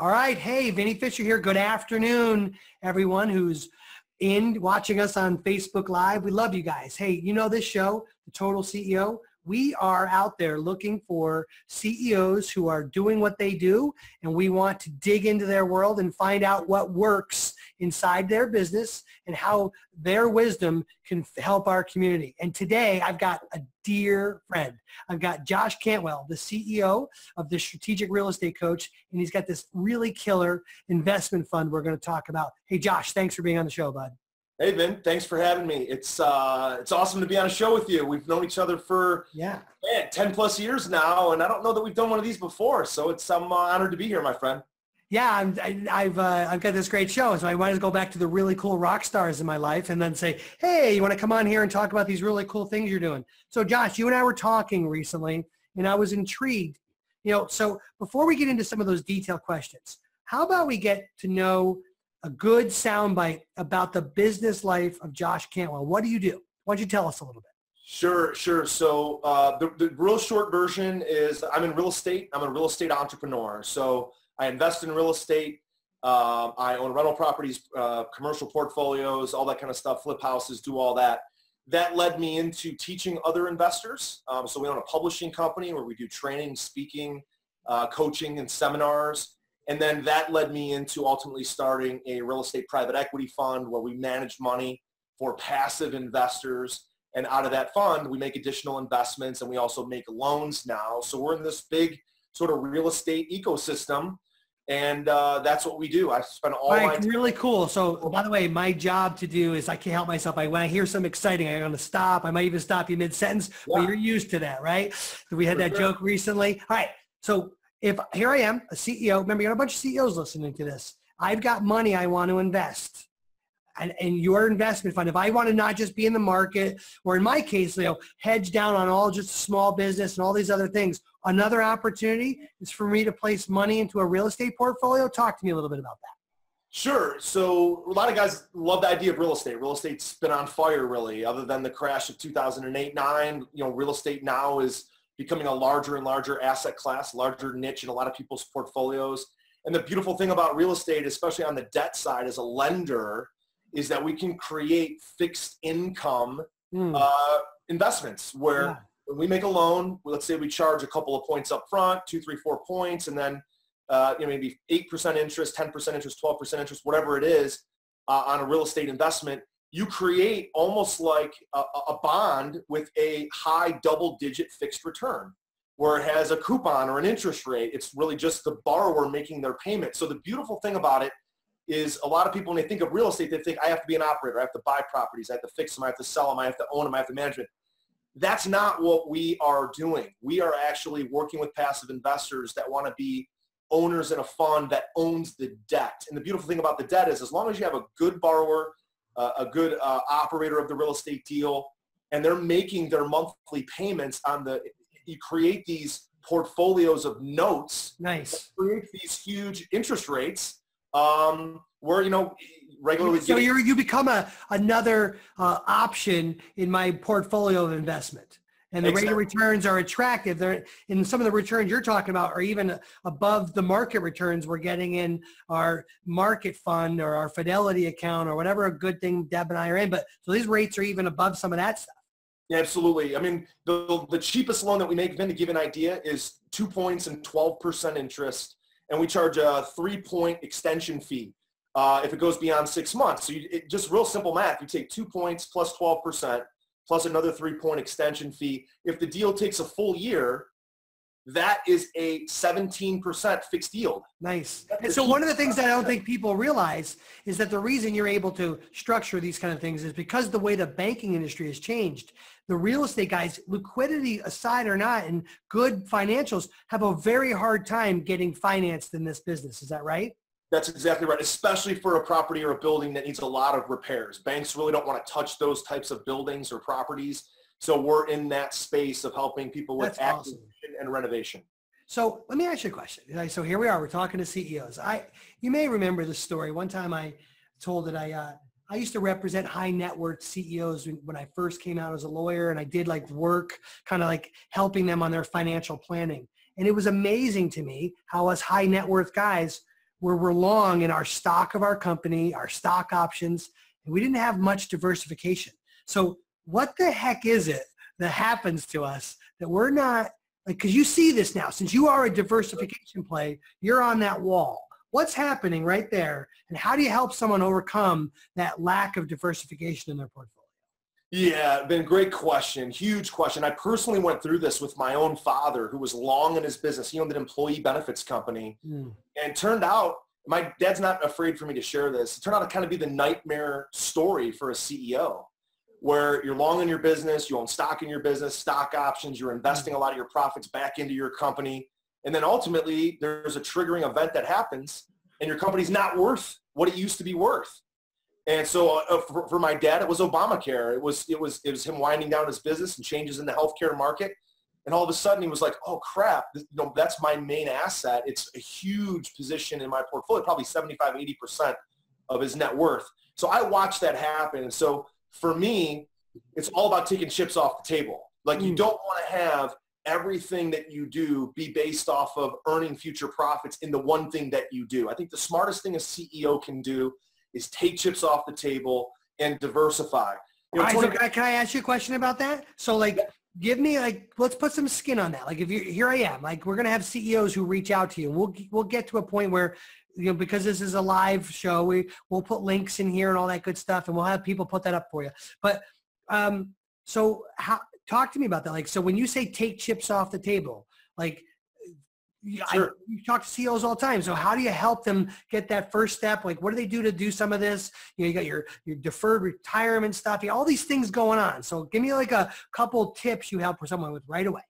All right. Hey, Vinny Fisher here. Good afternoon, everyone who's in watching us on Facebook Live. We love you guys. Hey, you know this show, The Total CEO? We are out there looking for CEOs who are doing what they do, and we want to dig into their world and find out what works inside their business and how their wisdom can help our community. And today I've got a dear friend. I've got Josh Cantwell, the CEO of the Strategic Real Estate Coach, and he's got this really killer investment fund we're going to talk about. Hey, Josh, thanks for being on the show, bud. Hey Ben, thanks for having me. It's uh, it's awesome to be on a show with you. We've known each other for yeah, man, ten plus years now, and I don't know that we've done one of these before. So it's I'm uh, honored to be here, my friend yeah, I'm, I, have uh, I've got this great show, so I as well go back to the really cool rock stars in my life and then say, hey, you want to come on here and talk about these really cool things you're doing? So Josh, you and I were talking recently, and I was intrigued. You know, so before we get into some of those detailed questions, how about we get to know a good soundbite about the business life of Josh Cantwell? What do you do? Why don't you tell us a little bit? Sure, sure. So uh, the, the real short version is I'm in real estate. I'm a real estate entrepreneur. So I invest in real estate. Um, I own rental properties, uh, commercial portfolios, all that kind of stuff, flip houses, do all that. That led me into teaching other investors. Um, so we own a publishing company where we do training, speaking, uh, coaching, and seminars. And then that led me into ultimately starting a real estate private equity fund where we manage money for passive investors. And out of that fund, we make additional investments and we also make loans now. So we're in this big sort of real estate ecosystem and uh, that's what we do. I spend all all right, my time. really cool. So, by the way, my job to do is I can't help myself. I when I hear something exciting, I'm going to stop. I might even stop you mid sentence, yeah. but you're used to that, right? We had For that sure. joke recently. All right, so if here I am, a CEO. Remember, you got a bunch of CEOs listening to this. I've got money I want to invest and, and your investment fund, if I want to not just be in the market, or in my case, know, hedge down on all just small business and all these other things, another opportunity is for me to place money into a real estate portfolio. Talk to me a little bit about that. Sure. So a lot of guys love the idea of real estate. Real estate's been on fire really, other than the crash of 2008-9. You know, real estate now is becoming a larger and larger asset class, larger niche in a lot of people's portfolios. And the beautiful thing about real estate, especially on the debt side as a lender, is that we can create fixed income mm. uh, investments where yeah. when we make a loan, let's say we charge a couple of points up front, two, three, four points, and then uh, you know, maybe 8% interest, 10% interest, 12% interest, whatever it is uh, on a real estate investment, you create almost like a, a bond with a high double digit fixed return where it has a coupon or an interest rate. It's really just the borrower making their payment. So the beautiful thing about it is a lot of people, when they think of real estate, they think I have to be an operator. I have to buy properties. I have to fix them. I have to sell them. I have to own them. I have to manage it. That's not what we are doing. We are actually working with passive investors that want to be owners in a fund that owns the debt. And the beautiful thing about the debt is as long as you have a good borrower, uh, a good uh, operator of the real estate deal, and they're making their monthly payments on the, you create these portfolios of notes. Nice. Create these huge interest rates um, we're you know regularly. So you you become a another uh, option in my portfolio of investment. And the exactly. rate of returns are attractive. They're in some of the returns you're talking about are even above the market returns we're getting in our market fund or our fidelity account or whatever a good thing Deb and I are in. But so these rates are even above some of that stuff. Yeah, absolutely. I mean, the, the cheapest loan that we make, Vin, to give an idea, is two points and 12% interest and we charge a three-point extension fee uh, if it goes beyond six months. So you, it, just real simple math. You take two points plus 12% plus another three-point extension fee. If the deal takes a full year, that is a 17% fixed yield. Nice. And so one of the things that I don't think people realize is that the reason you're able to structure these kind of things is because the way the banking industry has changed. The real estate guys, liquidity aside or not, and good financials have a very hard time getting financed in this business. Is that right? That's exactly right, especially for a property or a building that needs a lot of repairs. Banks really don't want to touch those types of buildings or properties so we're in that space of helping people with That's acquisition awesome. And renovation. So let me ask you a question. So here we are. We're talking to CEOs. I you may remember this story. One time I told that I uh, I used to represent high net worth CEOs when I first came out as a lawyer, and I did like work, kind of like helping them on their financial planning. And it was amazing to me how us high net worth guys where we're long in our stock of our company, our stock options, and we didn't have much diversification. So what the heck is it that happens to us that we're not like because you see this now since you are a diversification play you're on that wall what's happening right there and how do you help someone overcome that lack of diversification in their portfolio yeah, been a great question. Huge question. I personally went through this with my own father who was long in his business. He owned an employee benefits company. Mm. And turned out, my dad's not afraid for me to share this. It turned out to kind of be the nightmare story for a CEO where you're long in your business, you own stock in your business, stock options, you're investing a lot of your profits back into your company. And then ultimately there's a triggering event that happens and your company's not worth what it used to be worth. And so uh, for, for, my dad, it was Obamacare. It was, it was, it was him winding down his business and changes in the healthcare market. And all of a sudden he was like, oh crap, you know, that's my main asset. It's a huge position in my portfolio, probably 75, 80% of his net worth. So I watched that happen. And so for me, it's all about taking chips off the table. Like you mm. don't want to have everything that you do be based off of earning future profits in the one thing that you do. I think the smartest thing a CEO can do is take chips off the table and diversify. You know, right, 20- so can I ask you a question about that? So like, give me like, let's put some skin on that. Like if you, here I am, like we're going to have CEOs who reach out to you. We'll, we'll get to a point where you know, because this is a live show, we we'll put links in here and all that good stuff, and we'll have people put that up for you. But um, so how talk to me about that? Like, so when you say take chips off the table, like Sure. I, you talk to CEOs all the time. So how do you help them get that first step? Like, what do they do to do some of this? You know, you got your, your deferred retirement stuff, you all these things going on. So give me like a couple tips you help for someone with right away.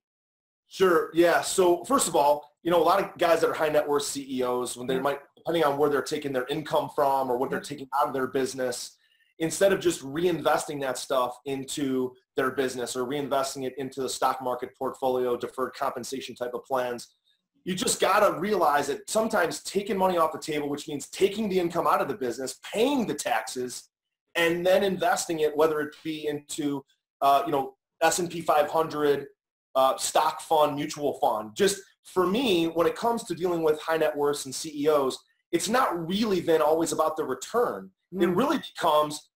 Sure. Yeah. So first of all, you know, a lot of guys that are high net worth CEOs, when they yeah. might depending on where they're taking their income from or what they're taking out of their business, instead of just reinvesting that stuff into their business or reinvesting it into the stock market portfolio, deferred compensation type of plans, you just got to realize that sometimes taking money off the table, which means taking the income out of the business, paying the taxes, and then investing it, whether it be into, uh, you know, S&P 500, uh, stock fund, mutual fund. Just for me, when it comes to dealing with high net worths and CEOs, it's not really then always about the return. Mm. It really becomes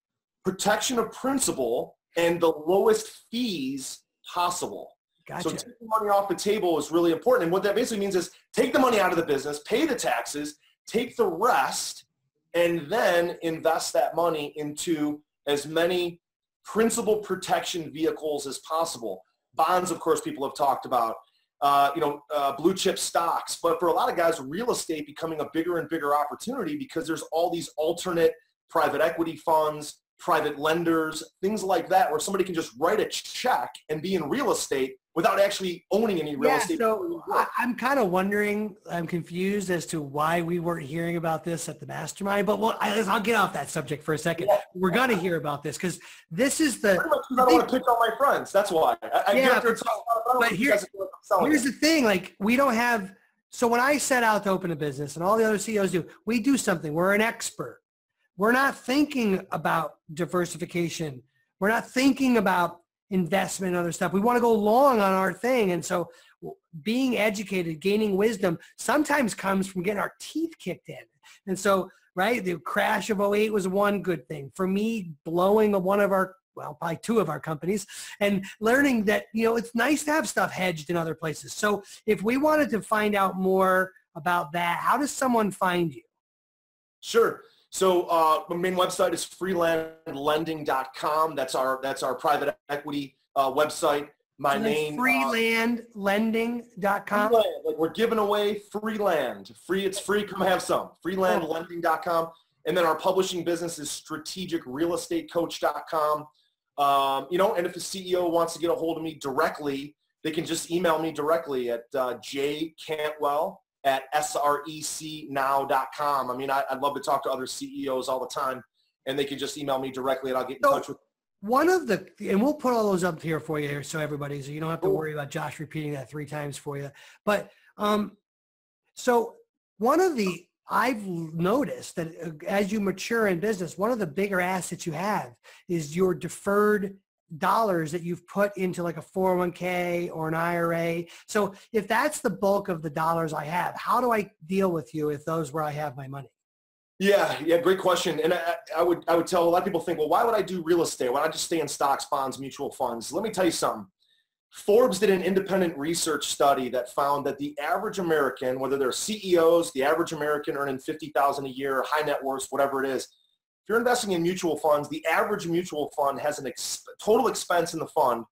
protection of principal and the lowest fees possible. Gotcha. So taking money off the table is really important. And what that basically means is take the money out of the business, pay the taxes, take the rest, and then invest that money into as many principal protection vehicles as possible. Bonds, of course, people have talked about uh, you know, uh, blue chip stocks. But for a lot of guys, real estate becoming a bigger and bigger opportunity because there's all these alternate private equity funds, private lenders, things like that, where somebody can just write a check and be in real estate without actually owning any real yeah, estate. So I, am kind of wondering, I'm confused as to why we weren't hearing about this at the mastermind, but well, I, will get off that subject for a second. Yeah. We're going to hear about this because this is the. I don't want to pick on my friends. That's why. I, yeah, but, but here, here's the thing. Like we don't have, so when I set out to open a business and all the other CEOs do, we do something. We're an expert. We're not thinking about diversification. We're not thinking about investment other stuff. We want to go long on our thing. And so being educated, gaining wisdom sometimes comes from getting our teeth kicked in. And so, right, the crash of 08 was one good thing. For me, blowing one of our well, probably two of our companies, and learning that, you know, it's nice to have stuff hedged in other places. So if we wanted to find out more about that, how does someone find you? Sure. So uh, my main website is freelandlending.com. That's our that's our private equity uh, website. My name freelandlending.com. Freeland, like we're giving away free land. Free, it's free. Come have some. Freelandlending.com. And then our publishing business is strategicrealestatecoach.com. Um, you know, and if a CEO wants to get a hold of me directly, they can just email me directly at uh, jcantwell at srecnow.com. I mean, I, would love to talk to other CEOs all the time, and they can just email me directly, and I'll get in so, touch with. One of the, and we'll put all those up here for you, here, so everybody, so you don't have to worry about Josh repeating that three times for you. But um, so one of the I've noticed that uh, as you mature in business, one of the bigger assets you have is your deferred dollars that you've put into like a 401k or an IRA. So if that's the bulk of the dollars I have, how do I deal with you if those where I have my money? Yeah, yeah, great question. And I, I, would I would tell a lot of people think, well, why would I do real estate? Why not just stay in stocks, bonds, mutual funds? Let me tell you something. Forbes did an independent research study that found that the average American, whether they're CEOs, the average American earning 50,000 a year, high net worth, whatever it is, if you're investing in mutual funds, the average mutual fund has an ex- total expense in the fund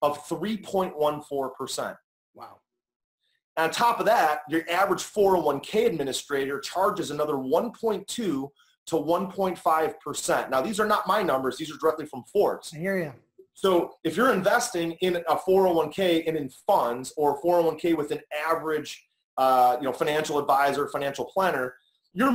of 3.14%. Wow. On top of that, your average 401k administrator charges another 1.2 to 1.5%. Now, these are not my numbers. These are directly from Forbes. I hear you. So if you're investing in a 401k and in funds or 401k with an average, uh, you know, financial advisor, financial planner, you're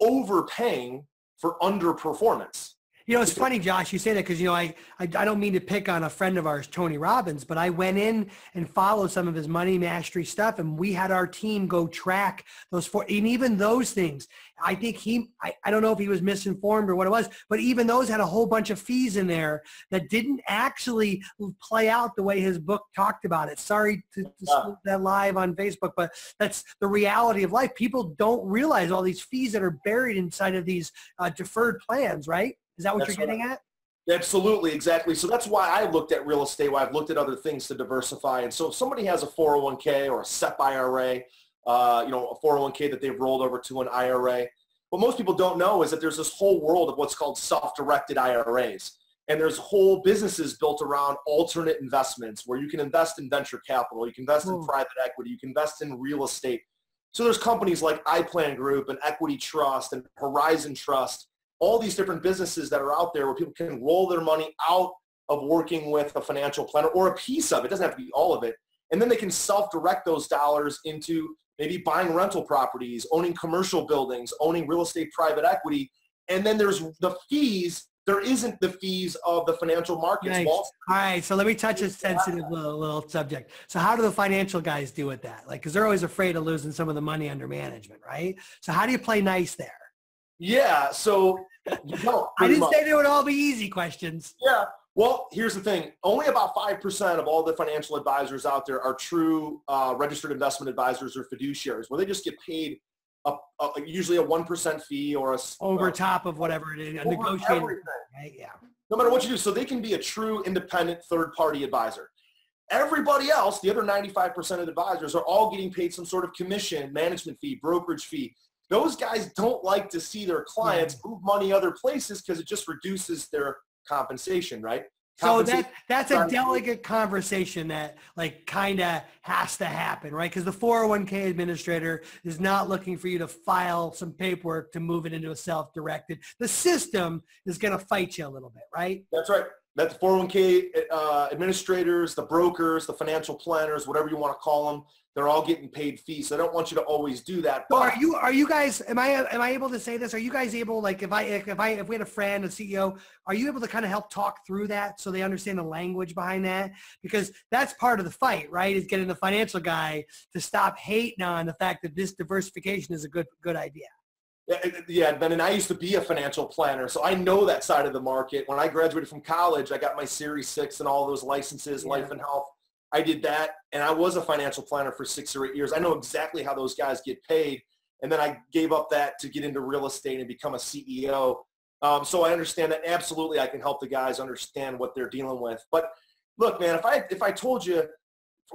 overpaying for underperformance. You know, it's funny, Josh, you say that because, you know, I, I, I don't mean to pick on a friend of ours, Tony Robbins, but I went in and followed some of his money mastery stuff and we had our team go track those four, and even those things. I think he, I, I don't know if he was misinformed or what it was, but even those had a whole bunch of fees in there that didn't actually play out the way his book talked about it. Sorry to, to yeah. that live on Facebook, but that's the reality of life. People don't realize all these fees that are buried inside of these uh, deferred plans, right? Is that what that's you're getting at? Absolutely, exactly. So that's why I looked at real estate, why I've looked at other things to diversify. And so if somebody has a 401k or a SEP IRA, uh, you know, a 401k that they've rolled over to an IRA, what most people don't know is that there's this whole world of what's called self-directed IRAs. And there's whole businesses built around alternate investments where you can invest in venture capital, you can invest in private equity, you can invest in real estate. So there's companies like iPlan Group and Equity Trust and Horizon Trust all these different businesses that are out there where people can roll their money out of working with a financial planner or a piece of it. It doesn't have to be all of it. And then they can self-direct those dollars into maybe buying rental properties, owning commercial buildings, owning real estate private equity. And then there's the fees. There isn't the fees of the financial markets. Nice. All right, so let me touch a sensitive little, little, subject. So how do the financial guys do with that? Like, because they're always afraid of losing some of the money under management, right? So how do you play nice there? Yeah. So you don't. I didn't much. say they would all be easy questions. Yeah. Well, here's the thing. Only about 5% of all the financial advisors out there are true uh, registered investment advisors or fiduciaries where they just get paid a, a, usually a 1% fee or a... Over uh, top of whatever it is, a negotiated... Right? Yeah. No matter what you do. So they can be a true independent third-party advisor. Everybody else, the other 95% of advisors, are all getting paid some sort of commission, management fee, brokerage fee, those guys don't like to see their clients move money other places because it just reduces their compensation, right? So that that's a delicate conversation that like kind of has to happen, right? Because the 401k administrator is not looking for you to file some paperwork to move it into a self-directed. The system is going to fight you a little bit, right? That's right. That the 401k uh, administrators, the brokers, the financial planners, whatever you want to call them, they're all getting paid fees. So I don't want you to always do that. But are you are you guys am I am I able to say this? Are you guys able like if I if I if we had a friend, a CEO, are you able to kind of help talk through that so they understand the language behind that? Because that's part of the fight, right? Is getting the financial guy to stop hating on the fact that this diversification is a good good idea. Yeah, yeah, Ben, and I used to be a financial planner, so I know that side of the market. When I graduated from college, I got my Series 6 and all those licenses, yeah. life and health. I did that, and I was a financial planner for six or eight years. I know exactly how those guys get paid, and then I gave up that to get into real estate and become a CEO. Um, so I understand that absolutely I can help the guys understand what they're dealing with. But look, man, if I if I told you,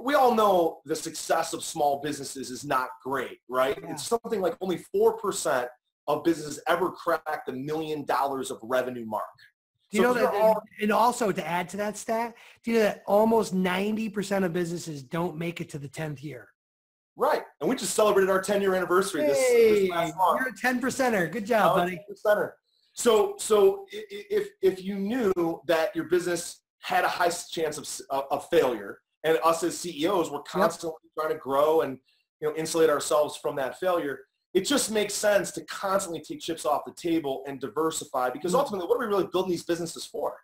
we all know the success of small businesses is not great, right? Yeah. It's something like only four percent of businesses ever crack the million dollars of revenue mark. Do you so know that, all, and also to add to that stat, do you know that almost 90% of businesses don't make it to the 10th year? Right. And we just celebrated our 10 year anniversary hey, this, this last month. You're a 10 percenter. Good job, buddy. Percenter. So, so if, if you knew that your business had a high chance of, of failure and us as CEOs were constantly yep. trying to grow and, you know, insulate ourselves from that failure, it just makes sense to constantly take chips off the table and diversify because mm. ultimately what are we really building these businesses for?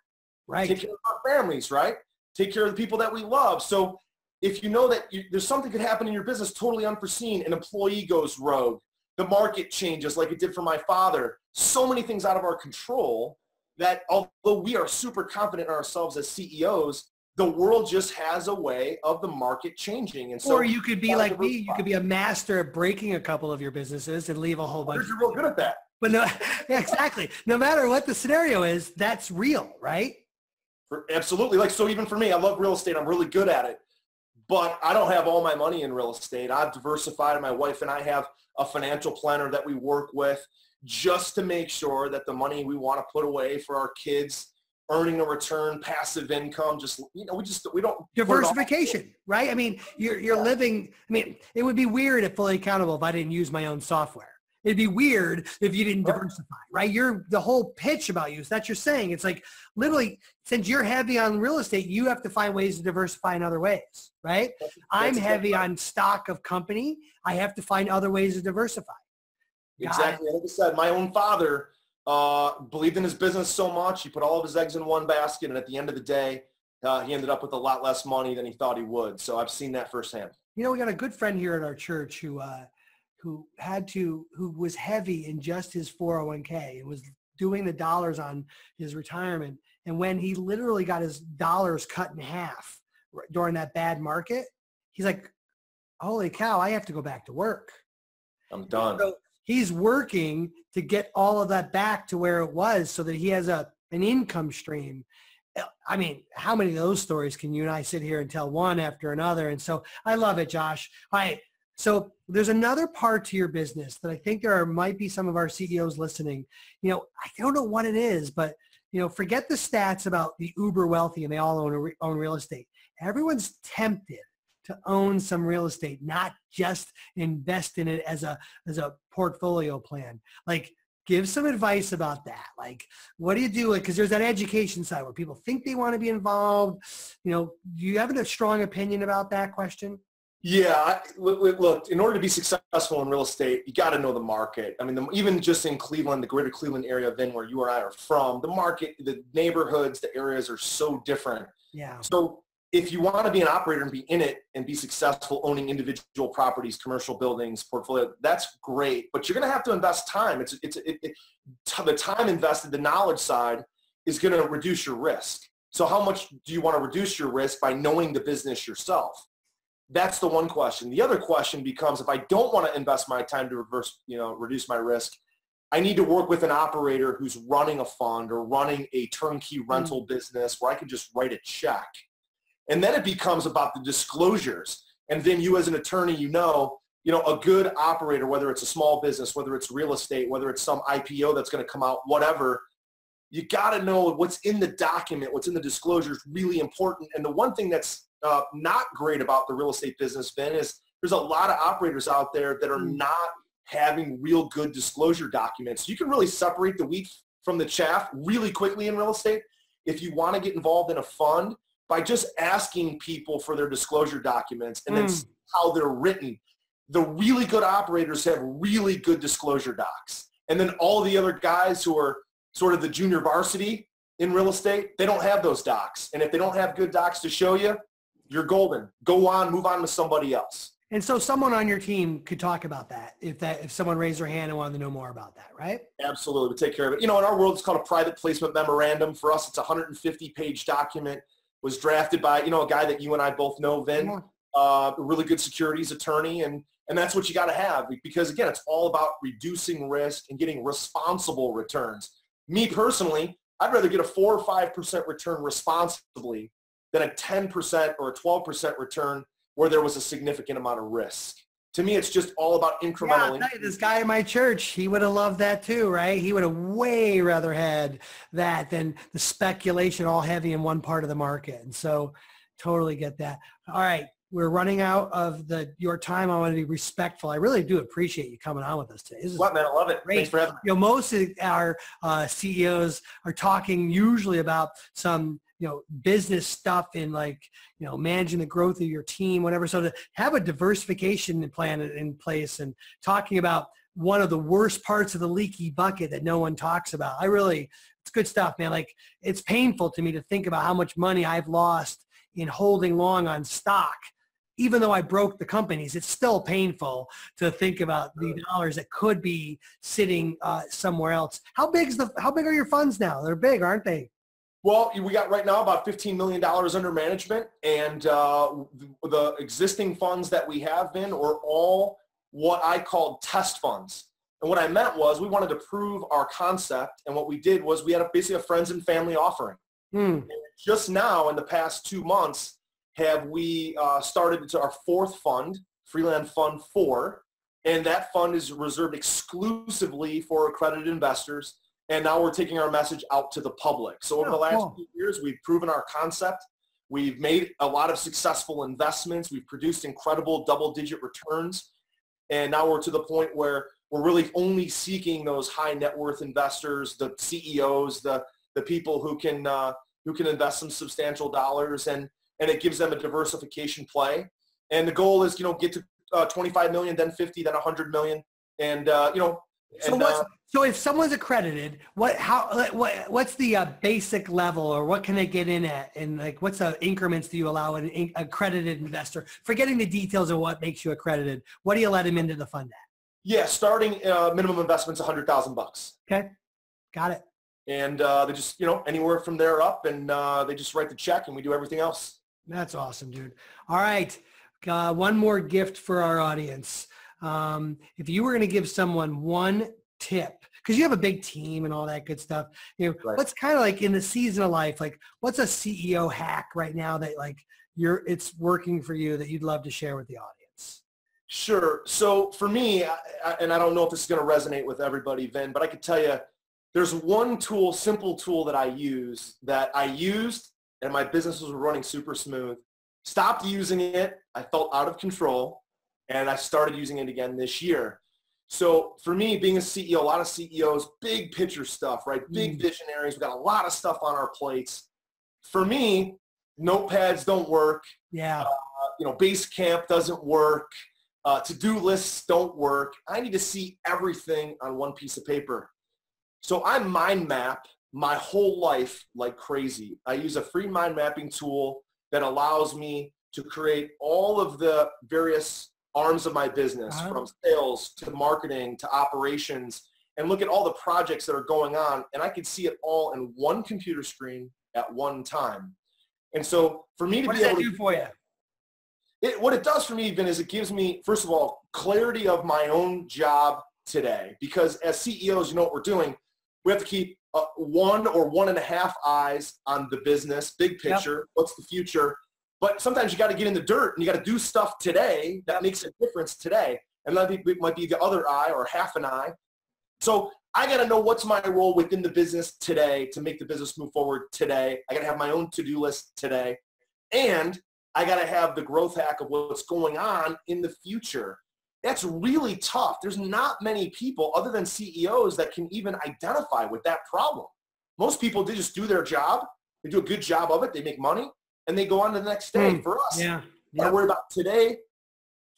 Right. Take care of our families, right? Take care of the people that we love. So if you know that you, there's something could happen in your business totally unforeseen, an employee goes rogue, the market changes like it did for my father, so many things out of our control, that although we are super confident in ourselves as CEOs, the world just has a way of the market changing. And so, or you could be like me. You could be a master at breaking a couple of your businesses and leave a whole bunch. You're real good at that. But no, yeah, exactly. No matter what the scenario is, that's real, right? For, absolutely. Like so, even for me, I love real estate. I'm really good at it, but I don't have all my money in real estate. I've diversified. My wife and I have a financial planner that we work with just to make sure that the money we want to put away for our kids earning a return, passive income, just, you know, we just, we don't. Diversification, right? I mean, you're, you're yeah. living, I mean, it would be weird if fully accountable if I didn't use my own software. It'd be weird if you didn't diversify, right? You're the whole pitch about you. So that you're saying. It's like literally, since you're heavy on real estate, you have to find ways to diversify in other ways, right? That's, that's I'm heavy on stock of company. I have to find other ways to diversify. Exactly. Like I said, my own father uh, believed in his business so much. He put all of his eggs in one basket. And at the end of the day, uh, he ended up with a lot less money than he thought he would. So I've seen that firsthand. You know, we got a good friend here at our church who, uh, who had to, who was heavy in just his 401k and was doing the dollars on his retirement. And when he literally got his dollars cut in half during that bad market, he's like, holy cow, I have to go back to work. I'm done. So he's working to get all of that back to where it was so that he has a an income stream. I mean, how many of those stories can you and I sit here and tell one after another? And so I love it, Josh. All right. So there's another part to your business that I think there are, might be some of our CEOs listening. You know, I don't know what it is, but you know, forget the stats about the uber wealthy and they all own, own real estate. Everyone's tempted to own some real estate, not just invest in it as a as a portfolio plan. Like give some advice about that. Like what do you do? Like, Because there's that education side where people think they want to be involved. You know, do you have a strong opinion about that question? Yeah, look, look, in order to be successful in real estate, you got to know the market. I mean, the, even just in Cleveland, the greater Cleveland area, then where you and I are from, the market, the neighborhoods, the areas are so different. Yeah. So if you want to be an operator and be in it and be successful owning individual properties, commercial buildings, portfolio, that's great. But you're going to have to invest time. It's, it's, it, it, the time invested, the knowledge side is going to reduce your risk. So how much do you want to reduce your risk by knowing the business yourself? That's the one question. The other question becomes if I don't want to invest my time to reverse, you know, reduce my risk, I need to work with an operator who's running a fund or running a turnkey rental mm. business where I can just write a check and then it becomes about the disclosures. And then you as an attorney, you know, you know, a good operator, whether it's a small business, whether it's real estate, whether it's some IPO that's going to come out, whatever, you got to know what's in the document, what's in the disclosure is really important. And the one thing that's uh, not great about the real estate business, Ben, is there's a lot of operators out there that are hmm. not having real good disclosure documents. You can really separate the wheat from the chaff really quickly in real estate. If you want to get involved in a fund, by just asking people for their disclosure documents and mm. then hmm. how they're written. The really good operators have really good disclosure docs. And then all the other guys who are sort of the junior varsity in real estate, they don't have those docs. And if they don't have good docs to show you, you're golden. Go on, move on to somebody else. And so someone on your team could talk about that if that if someone raised their hand and wanted to know more about that, right? Absolutely. We take care of it. You know, in our world, it's called a private placement memorandum. For us, it's a 150 page document was drafted by, you know, a guy that you and I both know, Vin, yeah. uh, a really good securities attorney. And, and that's what you got to have because, again, it's all about reducing risk and getting responsible returns. Me personally, I'd rather get a 4 or 5% return responsibly than a 10% or a 12% return where there was a significant amount of risk to me, it's just all about incremental. Yeah, you, this guy in my church, he would have loved that too, right? He would have way rather had that than the speculation all heavy in one part of the market. And so totally get that. All right. We're running out of the your time. I want to be respectful. I really do appreciate you coming on with us today. This is what man, I love it. Great. Thanks for having me. You know, most of our uh, CEOs are talking usually about some you know business stuff in like you know managing the growth of your team whatever so to have a diversification plan in place and talking about one of the worst parts of the leaky bucket that no one talks about i really it's good stuff man like it's painful to me to think about how much money i've lost in holding long on stock even though I broke the companies, it's still painful to think about the dollars that could be sitting uh, somewhere else. How big is the how big are your funds now? They're big, aren't they? Well, we got right now about $15 million under management and uh, the existing funds that we have been are all what I called test funds. And what I meant was we wanted to prove our concept and what we did was we had a, basically a friends and family offering. Hmm. Just now in the past two months have we uh, started to our fourth fund, Freeland Fund 4, and that fund is reserved exclusively for accredited investors and now we're taking our message out to the public. So over oh, the last cool. few years, we've proven our concept. We've made a lot of successful investments. We've produced incredible double-digit returns. And now we're to the point where we're really only seeking those high net worth investors, the CEOs, the, the people who can, uh, who can invest some substantial dollars and, and it gives them a diversification play. And the goal is, you know, get to uh, 25 million, then 50, then 100 million. And, uh, you know, so and, what's, uh, so if someone's accredited, what how what what's the uh, basic level, or what can they get in at, and like what's the increments do you allow an in, accredited investor? Forgetting the details of what makes you accredited, what do you let them into the fund at? Yeah, starting uh, minimum investment's a hundred thousand bucks. Okay, got it. And uh, they just you know anywhere from there up, and uh, they just write the check, and we do everything else. That's awesome, dude. All right, uh, one more gift for our audience. Um, if you were going to give someone one tip, because you have a big team and all that good stuff, you know, right. what's kind of like in the season of life, like what's a CEO hack right now that like you're, it's working for you that you'd love to share with the audience? Sure. So for me, I, and I don't know if this is going to resonate with everybody, Vin, but I could tell you there's one tool, simple tool that I use that I used and my business was running super smooth. Stopped using it. I felt out of control and I started using it again this year. So for me, being a CEO, a lot of CEOs, big picture stuff, right? Big mm. visionaries. We got a lot of stuff on our plates. For me, notepads don't work. Yeah. Uh, you know, Basecamp doesn't work. Uh, to-do lists don't work. I need to see everything on one piece of paper. So I mind map my whole life like crazy. I use a free mind mapping tool that allows me to create all of the various arms of my business uh-huh. from sales to marketing to operations and look at all the projects that are going on and I could see it all in one computer screen at one time. And so for me to what be able to do for you? It, what it does for me even is it gives me, first of all, clarity of my own job today. Because as CEOs, you know what we're doing. We have to keep uh, one or one and a half eyes on the business, big picture. Yep. What's the future? But sometimes you got to get in the dirt and you got to do stuff today that makes a difference today. And that might be the other eye or half an eye. So I got to know what's my role within the business today to make the business move forward today. I got to have my own to-do list today. And I got to have the growth hack of what's going on in the future. That's really tough. There's not many people other than CEOs that can even identify with that problem. Most people, they just do their job. They do a good job of it. They make money and they go on to the next day. Mm. For us, yeah, yep. I worry about today,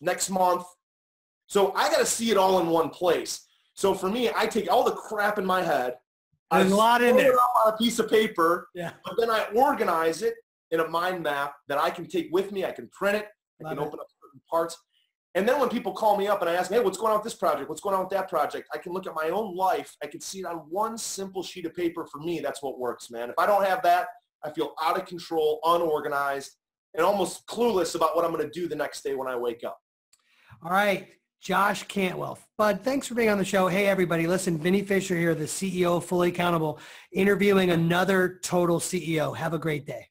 next month. So I got to see it all in one place. So for me, I take all the crap in my head. There's I a lot in there. It on a piece of paper. Yeah. But then I organize it in a mind map that I can take with me. I can print it. I Love can it. open up certain parts. And then when people call me up and I ask, hey, what's going on with this project? What's going on with that project? I can look at my own life. I can see it on one simple sheet of paper. For me, that's what works, man. If I don't have that, I feel out of control, unorganized, and almost clueless about what I'm going to do the next day when I wake up. All right. Josh Cantwell. Bud, thanks for being on the show. Hey, everybody. Listen, Vinny Fisher here, the CEO of Fully Accountable, interviewing another total CEO. Have a great day.